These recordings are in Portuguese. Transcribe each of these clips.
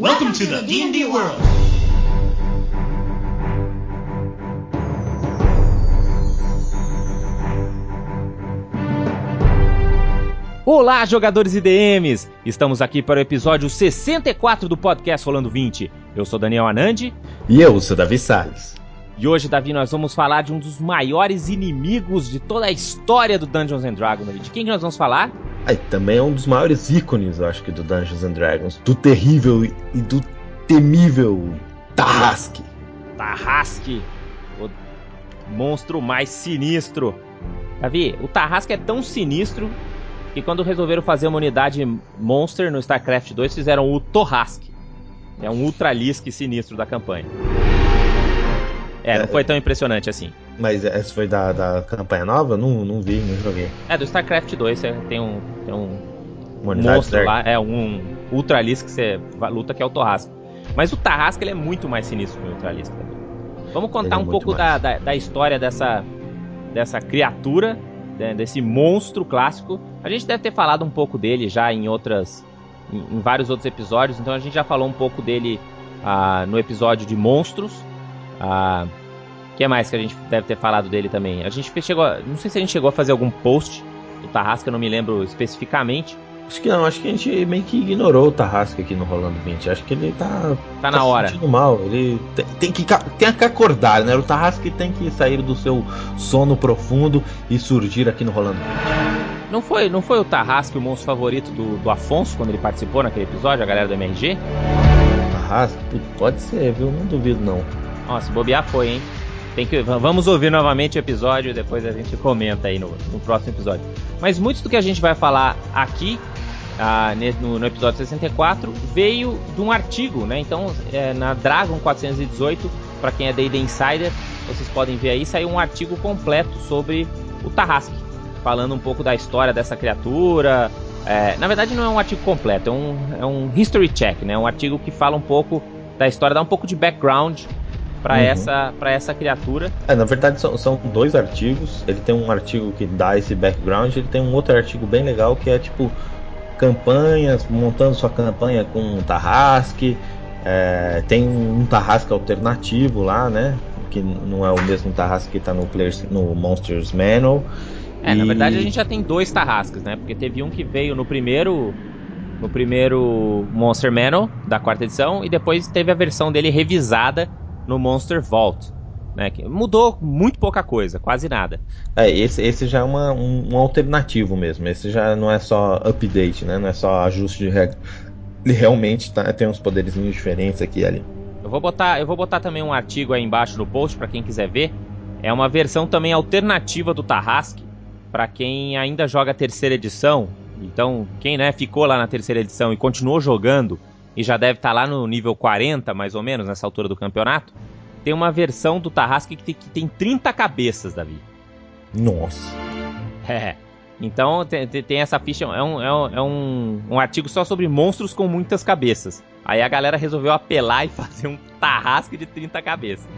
Welcome to the D&D world. Olá, jogadores e DMs! Estamos aqui para o episódio 64 do podcast Rolando 20. Eu sou Daniel Anandi. E eu sou Davi Salles. E hoje, Davi, nós vamos falar de um dos maiores inimigos de toda a história do Dungeons and Dragons. De quem que nós vamos falar? Ah, também é um dos maiores ícones, eu acho que, do Dungeons and Dragons. Do terrível e do temível Tarrasque. Tarrasque, o monstro mais sinistro. Davi, o Tarrasque é tão sinistro que quando resolveram fazer uma unidade Monster no StarCraft 2, fizeram o Torrasque. É um Ultralisk sinistro da campanha. É, não foi tão impressionante assim. Mas essa foi da, da campanha nova? Não, não vi, não joguei. É, do StarCraft 2 você tem um, tem um monstro lá, é um Ultralisk que você luta que é o Torrasque. Mas o Tarrasque ele é muito mais sinistro que o Ultralisk. Davi. Vamos contar é um pouco da, da, da história dessa, dessa criatura, né, desse monstro clássico. A gente deve ter falado um pouco dele já em outras. em, em vários outros episódios, então a gente já falou um pouco dele ah, no episódio de monstros. Ah, que mais que a gente deve ter falado dele também? A gente chegou. a- Não sei se a gente chegou a fazer algum post do Tarrasque, eu não me lembro especificamente. Acho que não, acho que a gente meio que ignorou o Tarrasque aqui no Rolando 20. Acho que ele tá. Tá na hora. Se sentindo mal. Ele tem, tem que, tem que acordar, né? O Tarrasque tem que sair do seu sono profundo e surgir aqui no Rolando 20. Não foi, não foi o Tarrasque o monstro favorito do, do Afonso quando ele participou naquele episódio, a galera do MRG? Putz, Pode ser, viu? Não duvido não. Se bobear foi, hein? Tem que, vamos ouvir novamente o episódio depois a gente comenta aí no, no próximo episódio. Mas muito do que a gente vai falar aqui, ah, no, no episódio 64, veio de um artigo, né? Então, é, na Dragon 418, para quem é D&D Insider, vocês podem ver aí, saiu um artigo completo sobre o Tarrasque, falando um pouco da história dessa criatura. É, na verdade, não é um artigo completo, é um, é um history check, né? Um artigo que fala um pouco da história, dá um pouco de background para Uhum. essa, pra essa criatura. É, na verdade são, são dois artigos. Ele tem um artigo que dá esse background, ele tem um outro artigo bem legal que é tipo campanhas, montando sua campanha com um Tarrasque. É, tem um Tarrasque alternativo lá, né? Que não é o mesmo Tarrasque que tá no, Players, no Monsters Manual. É, na E- verdade a gente já tem dois Tarrasques, né? Porque teve um que veio no primeiro no primeiro Monster Manual da quarta edição e depois teve a versão dele revisada no Monster Vault, né? Que mudou muito pouca coisa, quase nada. É, esse, esse já é uma, um, um alternativo mesmo. Esse já não é só update, né? Não é só ajuste de regra. Ele realmente tá- tem uns poderzinhos diferentes aqui e ali. Eu vou botar, eu vou botar também um artigo aí embaixo no post para quem quiser ver. É uma versão também alternativa do Tarrasque para quem ainda joga a terceira edição. Então, quem né, ficou lá na terceira edição e continuou jogando e já deve estar lá no nível 40, mais ou menos, nessa altura do campeonato, tem uma versão do Tarrasque que tem, que tem 30 cabeças, Davi. Nossa. É. Então tem, tem- tem essa ficha, é, um, é, um, é um, um artigo só sobre monstros com muitas cabeças. Aí a galera resolveu apelar e fazer um tarrasque de 30 cabeças.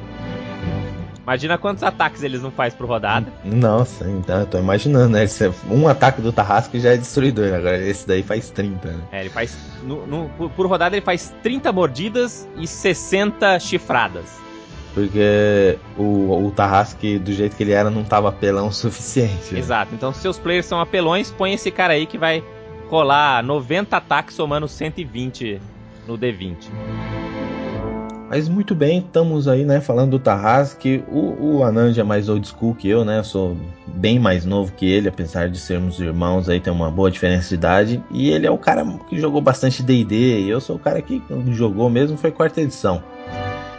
Imagina quantos ataques eles não fazem por rodada. Nossa, então eu tô imaginando, né? Um ataque do Tarrasque já é destruidor, agora esse daí faz 30, né? É, ele faz. no- no- por, rodada ele faz 30 mordidas e 60 chifradas. Porque o, o Tarrasque, do jeito que ele era, não tava apelão o suficiente. né? Exato. Então, se seus players são apelões, põe esse cara aí que vai colar 90 ataques somando 120 no D20. Mas muito bem, estamos aí, né, falando do Tarrasque. O, o Anand é mais old school que eu, né? Eu sou bem mais novo que ele, apesar de sermos irmãos aí, tem uma boa diferença de idade. E ele é o cara que jogou bastante D&D, e eu sou o cara que jogou mesmo, foi quarta edição.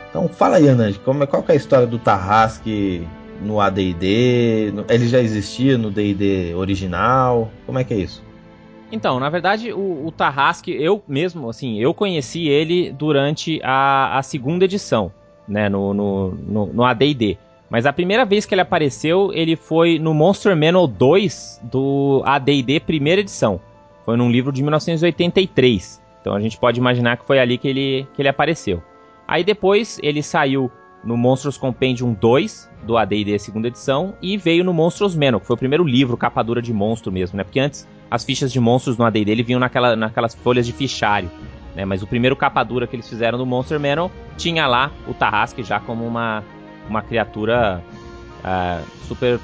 Então fala aí, Anand, como é, qual que é a história do Tarrasque no AD&D? Ele já existia no D&D original? Como é que é isso? Então, na verdade, o, o Tarrasque, eu mesmo, assim, eu conheci ele durante a, a segunda edição, né, no, no, no, no AD&D. Mas a primeira vez que ele apareceu, ele foi no Monster Manual 2 do AD&D primeira edição. Foi num livro de 1983. Então a gente pode imaginar que foi ali que ele, que ele apareceu. Aí depois ele saiu no Monstros Compendium 2 do AD&D segunda edição e veio no Monstros Manual, que foi o primeiro livro capa dura de monstro mesmo, né? Porque antes as fichas de monstros no AD&D ele vinham naquela, naquelas folhas de fichário. né? Mas o primeiro capa dura que eles fizeram do Monster Manual tinha lá o Tarrasque já como uma, uma criatura uh, super.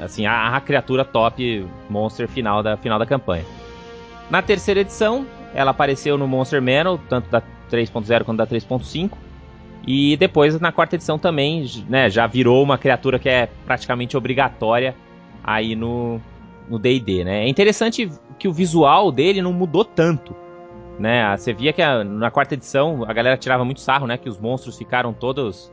Assim, a, a, criatura top monster final da, final da campanha. Na terceira edição, ela apareceu no Monster Manual, tanto da 3.0 quanto da 3.5. E depois, na quarta edição também, né, já virou uma criatura que é praticamente obrigatória aí no D&D, né? É interessante que o visual dele não mudou tanto né? Você via que a, na quarta edição a galera tirava muito sarro, né? Que os monstros ficaram todos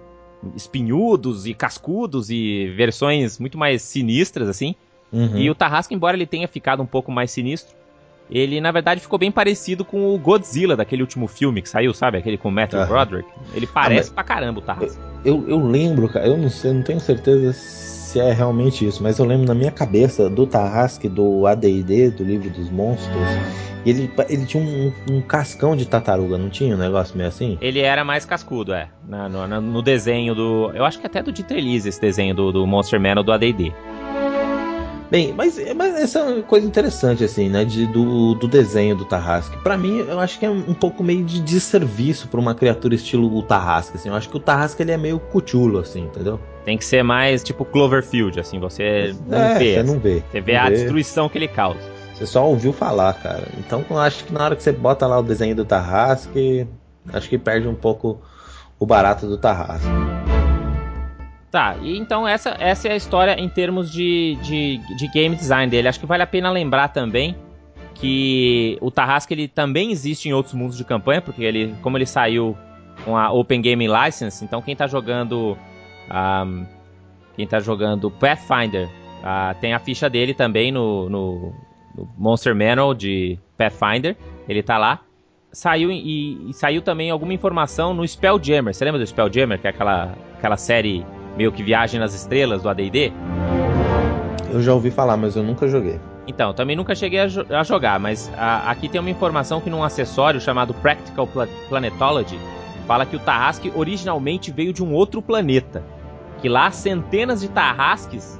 espinhudos e cascudos e versões muito mais sinistras, assim. Uhum. E o Tarrasque, embora ele tenha ficado um pouco mais sinistro, ele na verdade ficou bem parecido com o Godzilla daquele último filme que saiu, sabe? Aquele com o Matthew uhum. Broderick. Ele parece ah, pra caramba o Tarrasque. Eu, eu lembro, cara, eu não sei, não tenho certeza se é realmente isso, mas eu lembro na minha cabeça do Tarrasque do AD&D, do livro dos monstros, ele, ele tinha um, um, cascão de tartaruga, não tinha um negócio meio assim? Ele era mais cascudo, é. No, no, no desenho do. Eu acho que até do Dieter Elise, esse desenho do, do Monster Man ou do ADD. Bem, mas, mas essa é uma coisa interessante, assim, né? De, do, do desenho do Tarrasque. Para mim, eu acho que é um pouco meio de desserviço pra uma criatura estilo o Tarrasque, assim. Eu acho que o Tarrasque ele é meio cutulo, assim, entendeu? Tem que ser mais tipo Cloverfield, assim, você não é, vê. Você não vê. Você vê não a vê. destruição que ele causa. Você só ouviu falar, cara. Então eu acho que na hora que você bota lá o desenho do Tarrasque, acho que perde um pouco o barato do Tarrasque. Tá, e então essa, essa é a história em termos de, de, de game design dele. Acho que vale a pena lembrar também que o Tarrasque ele também existe em outros mundos de campanha, porque ele, como ele saiu com a Open Game License, então quem tá jogando um, quem tá jogando Pathfinder uh, tem a ficha dele também no, no, no Monster Manual de Pathfinder, ele tá lá. Saiu e, e, saiu também alguma informação no Spelljammer. Você lembra do Spelljammer, que é aquela, aquela série meio que Viagem nas Estrelas do AD&D? Eu já ouvi falar, mas eu nunca joguei. Então, também nunca cheguei a, jo a jogar, mas a, aqui tem uma informação que num acessório chamado Practical Pla Planetology fala que o Tarrasque originalmente veio de um outro planeta. Que lá centenas de Tarrasques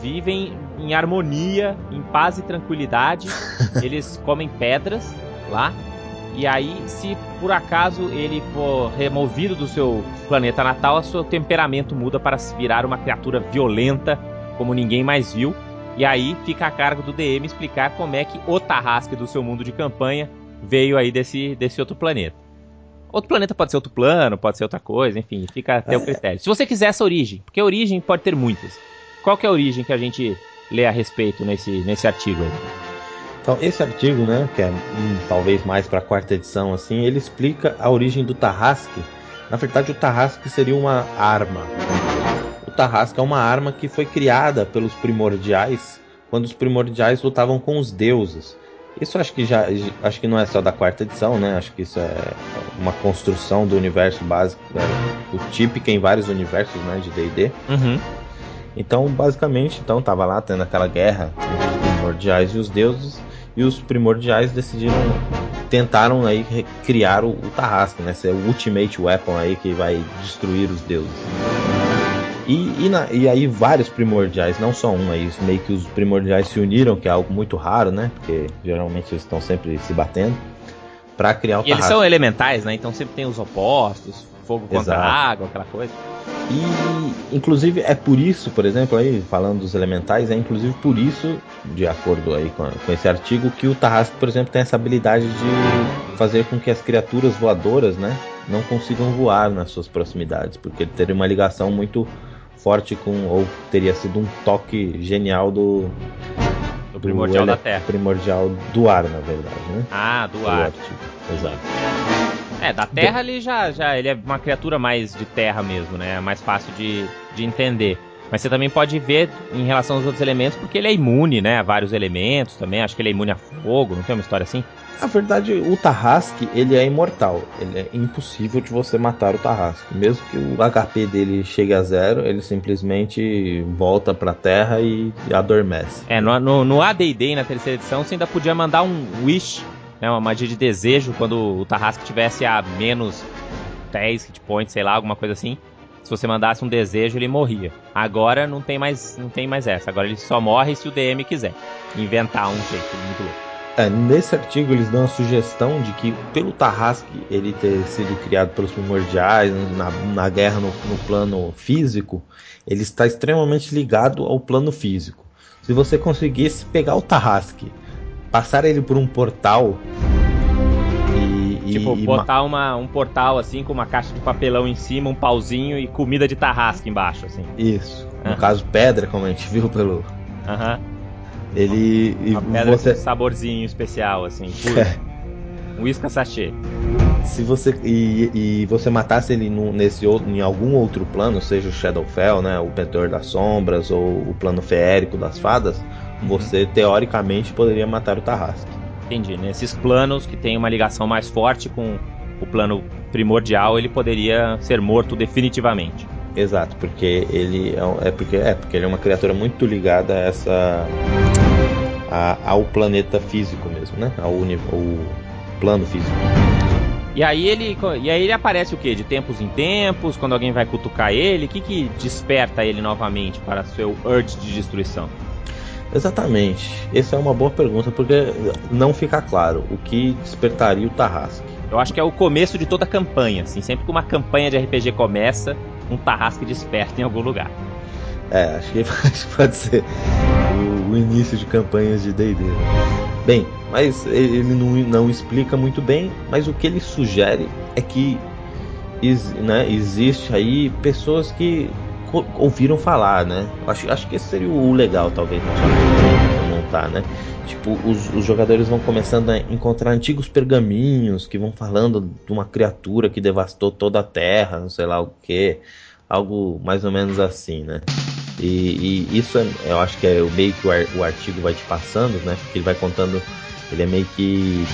vivem em harmonia, em paz e tranquilidade. Eles comem pedras lá. E aí, se por acaso ele for removido do seu planeta natal, seu temperamento muda para se virar uma criatura violenta, como ninguém mais viu. E aí fica a cargo do DM explicar como é que o Tarrasque do seu mundo de campanha veio aí desse, desse outro planeta. Outro planeta pode ser outro plano, pode ser outra coisa, enfim, fica até o critério. Se você quiser essa origem, porque a origem pode ter muitas. Qual que é a origem que a gente lê a respeito nesse, nesse artigo aí? Então, esse artigo, né, que é hum, talvez mais para a quarta edição, assim, ele explica a origem do Tarrasque. Na verdade, o Tarrasque seria uma arma. O Tarrasque é uma arma que foi criada pelos primordiais quando os primordiais lutavam com os deuses. Isso acho que já acho que não é só da quarta edição, né? Acho que isso é uma construção do universo básico, é, o típico em vários universos, né, de D&D. Uhum. Então, basicamente, então tava lá tendo aquela guerra entre os primordiais e os deuses, e os primordiais decidiram tentaram aí criar o, o Tarrasque, né? O ultimate weapon aí que vai destruir os deuses. E, e, na, e, aí vários primordiais, não só um aí, meio que os primordiais se uniram, que é algo muito raro, né? Porque geralmente eles estão sempre se batendo para criar o E eles são elementais, né? Então sempre tem os opostos, fogo contra Exato. água, aquela coisa. E, inclusive, é por isso, por exemplo, aí, falando dos elementais, é inclusive por isso, de acordo aí com, com esse artigo, que o Tarrasque, por exemplo, tem essa habilidade de fazer com que as criaturas voadoras, né, não consigam voar nas suas proximidades, porque ele teria uma ligação muito forte com, ou teria sido um toque genial do, do primordial do, da Terra. Primordial do ar, na verdade, né? Ah, do, do ar. Exato. É, da Terra ele já, já ele é uma criatura mais de terra mesmo, né? É mais fácil de, de entender. Mas você também pode ver em relação aos outros elementos, porque ele é imune, né? A vários elementos também. Acho que ele é imune a fogo, não tem uma história assim? Na verdade, o Tarrasque, ele é imortal. Ele é impossível de você matar o Tarrasque. Mesmo que o HP dele chegue a zero, ele simplesmente volta pra Terra e adormece. É, no, no, no AD&D, na terceira edição, você ainda podia mandar um Wish né, uma magia de desejo quando o Tarrasque tivesse a menos 10 hit points, sei lá, alguma coisa assim. Se você mandasse um desejo, ele morria. Agora não tem mais, não tem mais essa. Agora ele só morre se o DM quiser inventar um jeito muito louco. É, nesse artigo eles dão a sugestão de que pelo Tarrasque ele ter sido criado pelos primordiais na, na guerra no, no plano físico, ele está extremamente ligado ao plano físico. Se você conseguisse pegar o Tarrasque, passar ele por um portal e. Tipo, e, botar uma, um portal assim com uma caixa de papelão em cima, um pauzinho e comida de Tarrasque embaixo, assim. Isso. No caso, pedra, como a gente viu pelo. Aham. Uhum. Ele. Uma pedra você... com saborzinho especial, assim. É. Um uísque sachê. Se você e, e você matasse ele no, nesse outro, em algum outro plano, seja o Shadowfell, né, o Pentor das Sombras ou o plano feérico das fadas, uhum. você teoricamente poderia matar o Tarrasque. Entendi. Nesses planos que tem uma ligação mais forte com o plano primordial, ele poderia ser morto definitivamente. Exato, porque ele é, é porque é porque ele é uma criatura muito ligada a essa a, ao planeta físico mesmo, né? Ao, ao plano físico. E aí ele e aí ele aparece o que? De tempos em tempos, quando alguém vai cutucar ele, o que que desperta ele novamente para seu urge de destruição? Exatamente. Essa é uma boa pergunta porque não fica claro o que despertaria o Tarrasque. Eu acho que é o começo de toda a campanha, assim, sempre que uma campanha de RPG começa, um Tarrasque desperta em algum lugar. É, acho que pode ser o, o início de campanhas de D&D. Né? Bem, mas ele não, não explica muito bem, mas o que ele sugere é que né, existe aí pessoas que ouviram falar, né? Acho, acho que esse seria o legal, talvez, montar, né? Tipo, os, os, jogadores vão começando a encontrar antigos pergaminhos que vão falando de uma criatura que devastou toda a Terra, não sei lá o que, algo mais ou menos assim, né? E, e isso é, eu acho que é o meio que o, ar, o artigo vai te passando, né? Porque ele vai contando, ele é meio que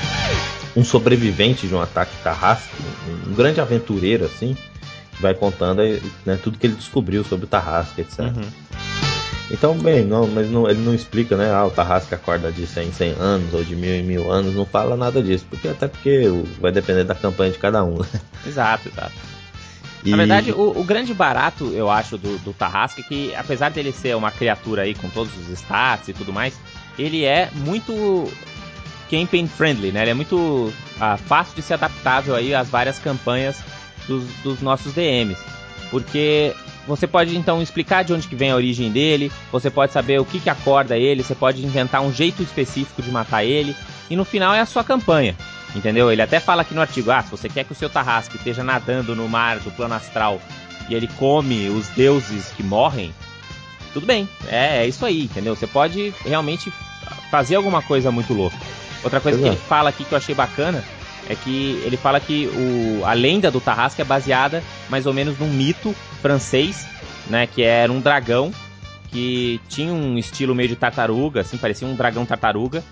um sobrevivente de um ataque tarrasque, um, grande aventureiro assim, vai contando né, tudo que ele descobriu sobre o tarrasque, etc. Uhum. Então, bem, não, mas não, ele não explica, né? Ah, o Tarrasque acorda de 100 em 100 anos ou de mil em mil anos, não fala nada disso, porque até porque vai depender da campanha de cada um. Né? Exato, exato. E... Na verdade, o, o, grande barato, eu acho, do, do Tarrasque é que, apesar dele ser uma criatura aí com todos os stats e tudo mais, ele é muito campaign friendly, né? Ele é muito ah, fácil de ser adaptável aí às várias campanhas dos, dos nossos DMs. Porque você pode então explicar de onde que vem a origem dele, você pode saber o que, que acorda ele, você pode inventar um jeito específico de matar ele, e no final é a sua campanha. Entendeu? Ele até fala aqui no artigo: ah, se você quer que o seu Tarrasque esteja nadando no mar do plano astral e ele come os deuses que morrem, tudo bem, é, é isso aí, entendeu? Você pode realmente fazer alguma coisa muito louca. Outra coisa Exato. que ele fala aqui que eu achei bacana é que ele fala que o, a lenda do Tarrasque é baseada mais ou menos num mito francês, né, que era um dragão que tinha um estilo meio de tartaruga, assim, parecia um dragão tartaruga,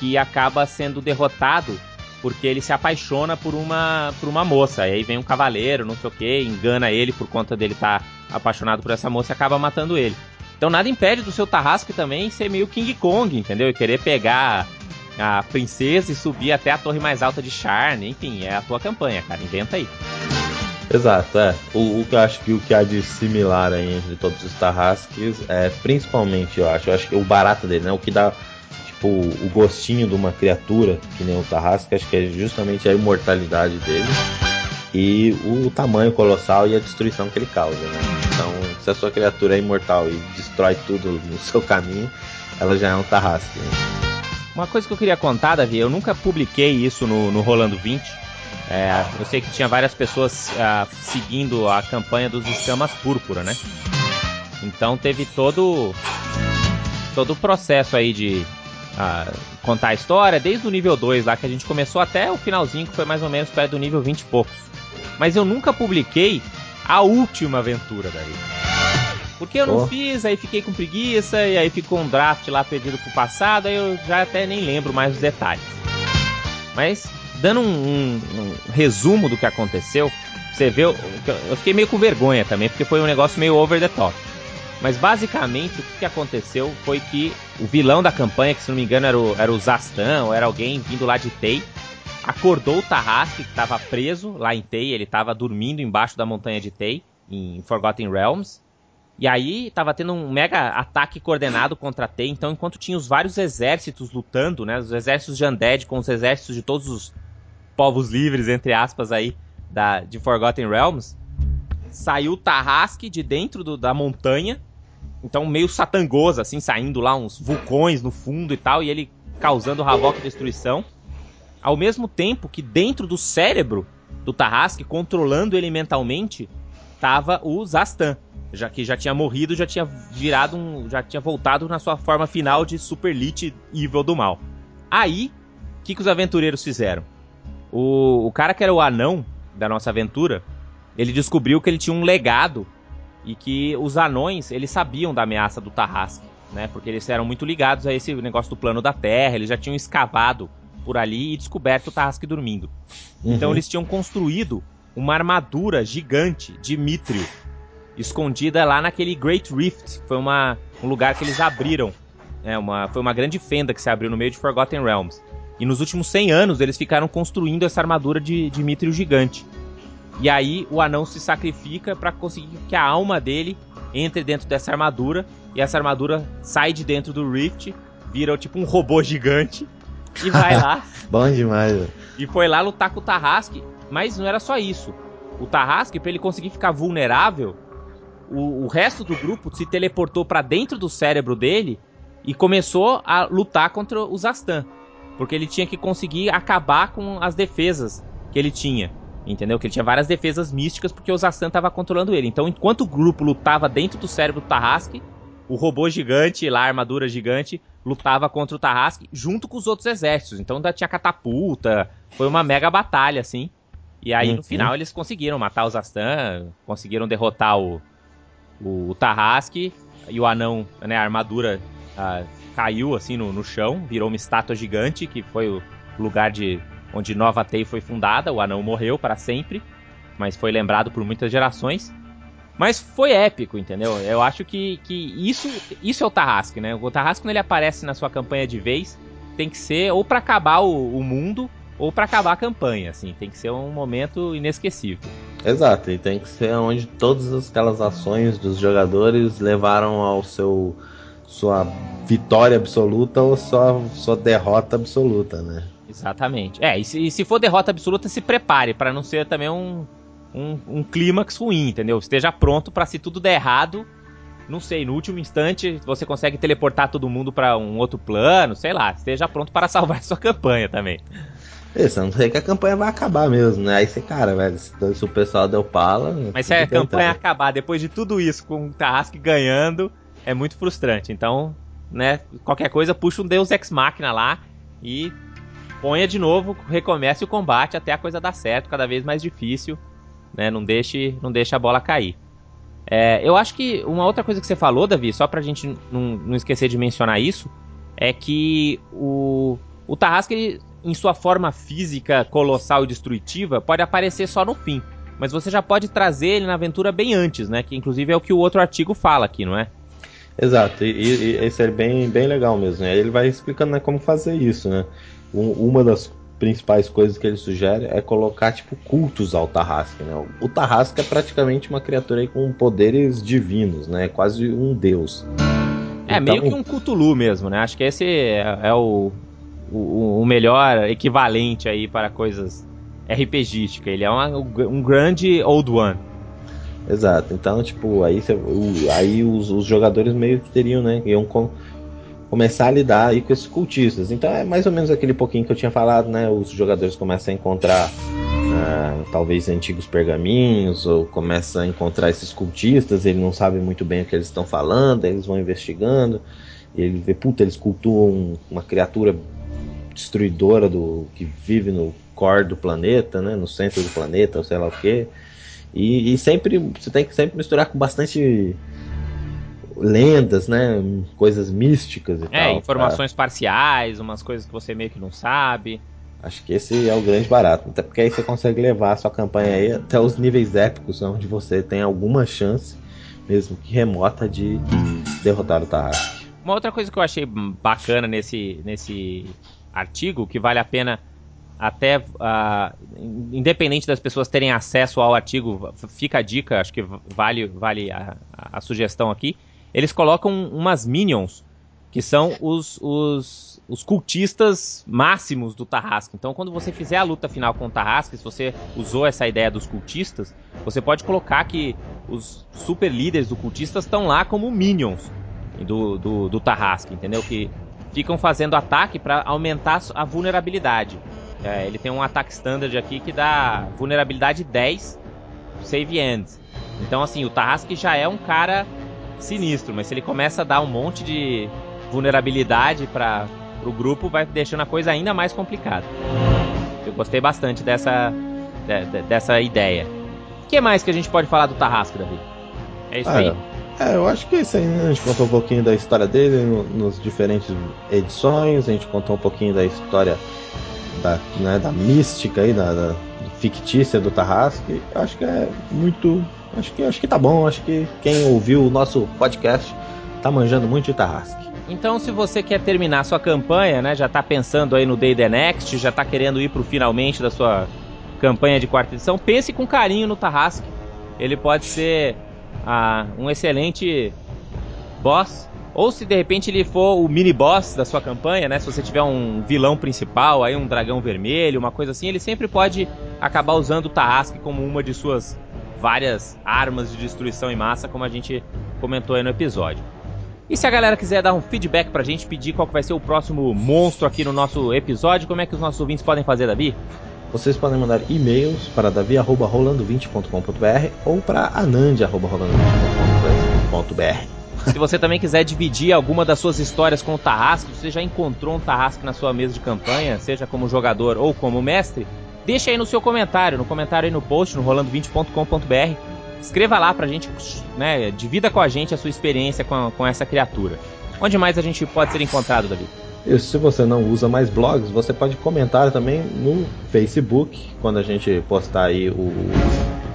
que acaba sendo derrotado porque ele se apaixona por uma por uma moça. E aí vem um cavaleiro, não sei o que, engana ele por conta dele estar tá apaixonado por essa moça e acaba matando ele. Então nada impede do seu Tarrasque também ser meio King Kong, entendeu? E querer pegar a princesa e subir até a torre mais alta de Charne. Enfim, é a tua campanha, cara. Inventa aí. Exato, é. O, o que eu acho que o que há de similar aí entre todos os Tarrasques é principalmente, eu acho, eu acho que o barato dele, né? O que dá tipo o gostinho de uma criatura, que nem o Tarrasque, acho que é justamente a imortalidade dele e o tamanho colossal e a destruição que ele causa, né? Então, se a sua criatura é imortal e destrói tudo no seu caminho, ela já é um Tarrasque. Né? Uma coisa que eu queria contar, Davi, eu nunca publiquei isso no, no Rolando 20. É, eu sei que tinha várias pessoas uh, seguindo a campanha dos escamas púrpura, né? Então teve todo todo o processo aí de uh, contar a história, desde o nível 2 lá que a gente começou até o finalzinho, que foi mais ou menos perto do nível 20 e poucos. Mas eu nunca publiquei a última aventura daí. Porque eu não fiz, aí fiquei com preguiça, e aí ficou um draft lá perdido pro passado, aí eu já até nem lembro mais os detalhes. Mas, dando um, um, um resumo do que aconteceu, você vê, eu, eu fiquei meio com vergonha também, porque foi um negócio meio over the top. Mas basicamente o que aconteceu foi que o vilão da campanha, que se não me engano era o, era o Zastan, ou era alguém vindo lá de Tei, acordou o Tarrasque, que estava preso lá em Tei, ele estava dormindo embaixo da montanha de Tei, em Forgotten Realms, E aí tava tendo um mega ataque coordenado contra T, então enquanto tinha os vários exércitos lutando, né, os exércitos de Undead com os exércitos de todos os povos livres, entre aspas aí, da, de Forgotten Realms, saiu o Tarrasque de dentro do, da montanha, então meio satangoso, assim, saindo lá uns vulcões no fundo e tal, e ele causando havoc e destruição. Ao mesmo tempo que dentro do cérebro do Tarrasque, controlando ele mentalmente, tava o Zastan já que já tinha morrido, já tinha virado um, já tinha voltado na sua forma final de Super Elite Evil do mal. Aí, o que, que os aventureiros fizeram? O, o cara que era o anão da nossa aventura, ele descobriu que ele tinha um legado e que os anões, eles sabiam da ameaça do Tarrasque, né? Porque eles eram muito ligados a esse negócio do plano da Terra, eles já tinham escavado por ali e descoberto o Tarrasque dormindo. Então, uhum. Então eles tinham construído uma armadura gigante de Mithril escondida lá naquele Great Rift, que foi uma, um lugar que eles abriram. É, uma, foi uma grande fenda que se abriu no meio de Forgotten Realms. E nos últimos 100 anos eles ficaram construindo essa armadura de, de Mithril gigante. E aí o anão se sacrifica para conseguir que a alma dele entre dentro dessa armadura. E essa armadura sai de dentro do Rift, vira tipo um robô gigante. E vai lá. Bom demais. E foi lá lutar com o Tarrasque. Mas não era só isso. O Tarrasque, para ele conseguir ficar vulnerável, o, o resto do grupo se teleportou para dentro do cérebro dele e começou a lutar contra o Zastan. Porque ele tinha que conseguir acabar com as defesas que ele tinha. Entendeu? Que ele tinha várias defesas místicas porque o Zastan estava controlando ele. Então, enquanto o grupo lutava dentro do cérebro do Tarrasque, o robô gigante, lá a armadura gigante, lutava contra o Tarrasque junto com os outros exércitos. Então ainda tinha catapulta. Foi uma mega batalha, assim. E aí, uhum. no final, eles conseguiram matar o Zastan, conseguiram derrotar o, o, o Tarrasque e o anão, né, a armadura uh, caiu assim no, no, chão, virou uma estátua gigante, que foi o lugar de onde Nova Tei foi fundada. O anão morreu para sempre, mas foi lembrado por muitas gerações. Mas foi épico, entendeu? Eu acho que, que isso, isso é o Tarrasque, né? O Tarrasque, quando ele aparece na sua campanha de vez, tem que ser ou para acabar o, o mundo ou para acabar a campanha, assim. Tem que ser um momento inesquecível. Exato, e tem que ser onde todas aquelas ações dos jogadores levaram ao seu sua vitória absoluta ou sua, sua derrota absoluta, né? Exatamente. É, e se, e se for derrota absoluta, se prepare para não ser também um, um, um clímax ruim, entendeu? Esteja pronto para se tudo der errado, não sei, no último instante você consegue teleportar todo mundo para um outro plano, sei lá, esteja pronto para salvar sua campanha também. Isso, não sei que a campanha vai acabar mesmo, né? Aí você, cara, velho, se o pessoal deu pala. Mas se a campanha acabar depois de tudo isso, com o Tarrasque ganhando, é muito frustrante. Então, né, qualquer coisa, puxa um Deus Ex Machina lá e ponha de novo, recomece o combate até a coisa dar certo, cada vez mais difícil, né? Não deixe, não deixe a bola cair. É, eu acho que uma outra coisa que você falou, Davi, só pra gente não, não esquecer de mencionar isso, é que o, o Tarrasque ele em sua forma física colossal e destrutiva, pode aparecer só no fim. Mas você já pode trazer ele na aventura bem antes, né? Que inclusive é o que o outro artigo fala aqui, não é? Exato, e, e esse é bem, bem legal mesmo. Né? Ele vai explicando né, como fazer isso, né? Um, uma das principais coisas que ele sugere é colocar tipo cultos ao Tarrasque, né? O Tarrasque é praticamente uma criatura aí com poderes divinos, né? Quase um deus. É então... meio que um Cthulhu mesmo, né? Acho que esse é, é o, o, o melhor equivalente aí para coisas RPGísticas. Ele é uma, um grande Old One. Exato. Então, tipo, aí, o, aí os, os, jogadores meio que teriam, né? Iam com, começar a lidar aí com esses cultistas. Então é mais ou menos aquele pouquinho que eu tinha falado, né? Os jogadores começam a encontrar uh, talvez antigos pergaminhos, ou começam a encontrar esses cultistas, ele não sabe muito bem o que eles estão falando, eles vão investigando, ele vê, puta, eles cultuam uma criatura destruidora do que vive no core do planeta, né, no centro do planeta, ou sei lá o que. E, e, sempre você tem que sempre misturar com bastante lendas, né, coisas místicas e é, tal. É, informações pra... parciais, umas coisas que você meio que não sabe. Acho que esse é o grande barato, até porque aí você consegue levar a sua campanha aí até os níveis épicos, onde você tem alguma chance, mesmo que remota, de derrotar o Tarrasque. Uma outra coisa que eu achei bacana nesse, nesse artigo que vale a pena até uh, independente das pessoas terem acesso ao artigo, fica a dica, acho que vale, vale a, a, a sugestão aqui. Eles colocam umas minions que são os, os, os cultistas máximos do Tarrasque. Então, quando você fizer a luta final com o Tarrasque, se você usou essa ideia dos cultistas, você pode colocar que os super líderes do cultistas estão lá como minions do, do, do Tarrasque, entendeu? Que ficam fazendo ataque para aumentar a vulnerabilidade. É, ele tem um ataque standard aqui que dá vulnerabilidade 10, save ends. Então, assim, o Tarrasque já é um cara sinistro, mas se ele começa a dar um monte de vulnerabilidade para o grupo, vai deixando a coisa ainda mais complicada. Eu gostei bastante dessa, de, dessa ideia. O que mais que a gente pode falar do Tarrasque, Davi? É isso ah, aí. É, eu acho que é isso aí, né? A gente contou um pouquinho da história dele no, nos diferentes edições, a gente contou um pouquinho da história da, né, da mística aí, da, da fictícia do Tarrasque. Eu acho que é muito. Acho que, acho que tá bom, acho que quem ouviu o nosso podcast tá manjando muito de Tarrasque. Então, se você quer terminar sua campanha, né, já está pensando aí no Day the Next, já está querendo ir para o finalmente da sua campanha de quarta edição, pense com carinho no Tarrasque. Ele pode ser ah, um excelente boss, ou se de repente ele for o mini boss da sua campanha, né? Se você tiver um vilão principal, aí um dragão vermelho, uma coisa assim, ele sempre pode acabar usando o Tarrasque como uma de suas várias armas de destruição em massa, como a gente comentou aí no episódio. E se a galera quiser dar um feedback pra gente, pedir qual vai ser o próximo monstro aqui no nosso episódio, como é que os nossos ouvintes podem fazer, Davi? Vocês podem mandar e-mails para davi.rolando20.com.br ou para anand.rolando20.com.br. Se você também quiser dividir alguma das suas histórias com o Tarrasque, você já encontrou um Tarrasque na sua mesa de campanha, seja como jogador ou como mestre, deixa aí no seu comentário, no comentário aí no post, no rolando20.com.br Escreva lá pra gente, né? Divida com a gente a sua experiência com, com essa criatura. Onde mais a gente pode ser encontrado, Davi? E se você não usa mais blogs, você pode comentar também no Facebook, quando a gente postar aí o.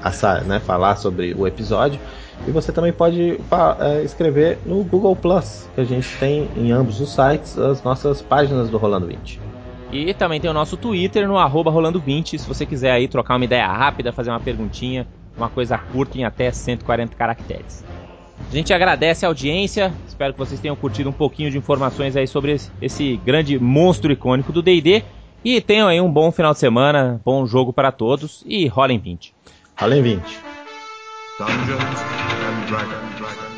A, né, falar sobre o episódio. E você também pode é, escrever no Google Plus, que a gente tem em ambos os sites as nossas páginas do Rolando 20. E também tem o nosso Twitter no Rolando20, se você quiser aí trocar uma ideia rápida, fazer uma perguntinha, uma coisa curta em até 140 caracteres. A gente agradece a audiência, espero que vocês tenham curtido um pouquinho de informações aí sobre esse, grande monstro icônico do D&D e tenham aí um bom final de semana, bom jogo para todos e rolem 20. Rolem 20. Dungeons and Dragons.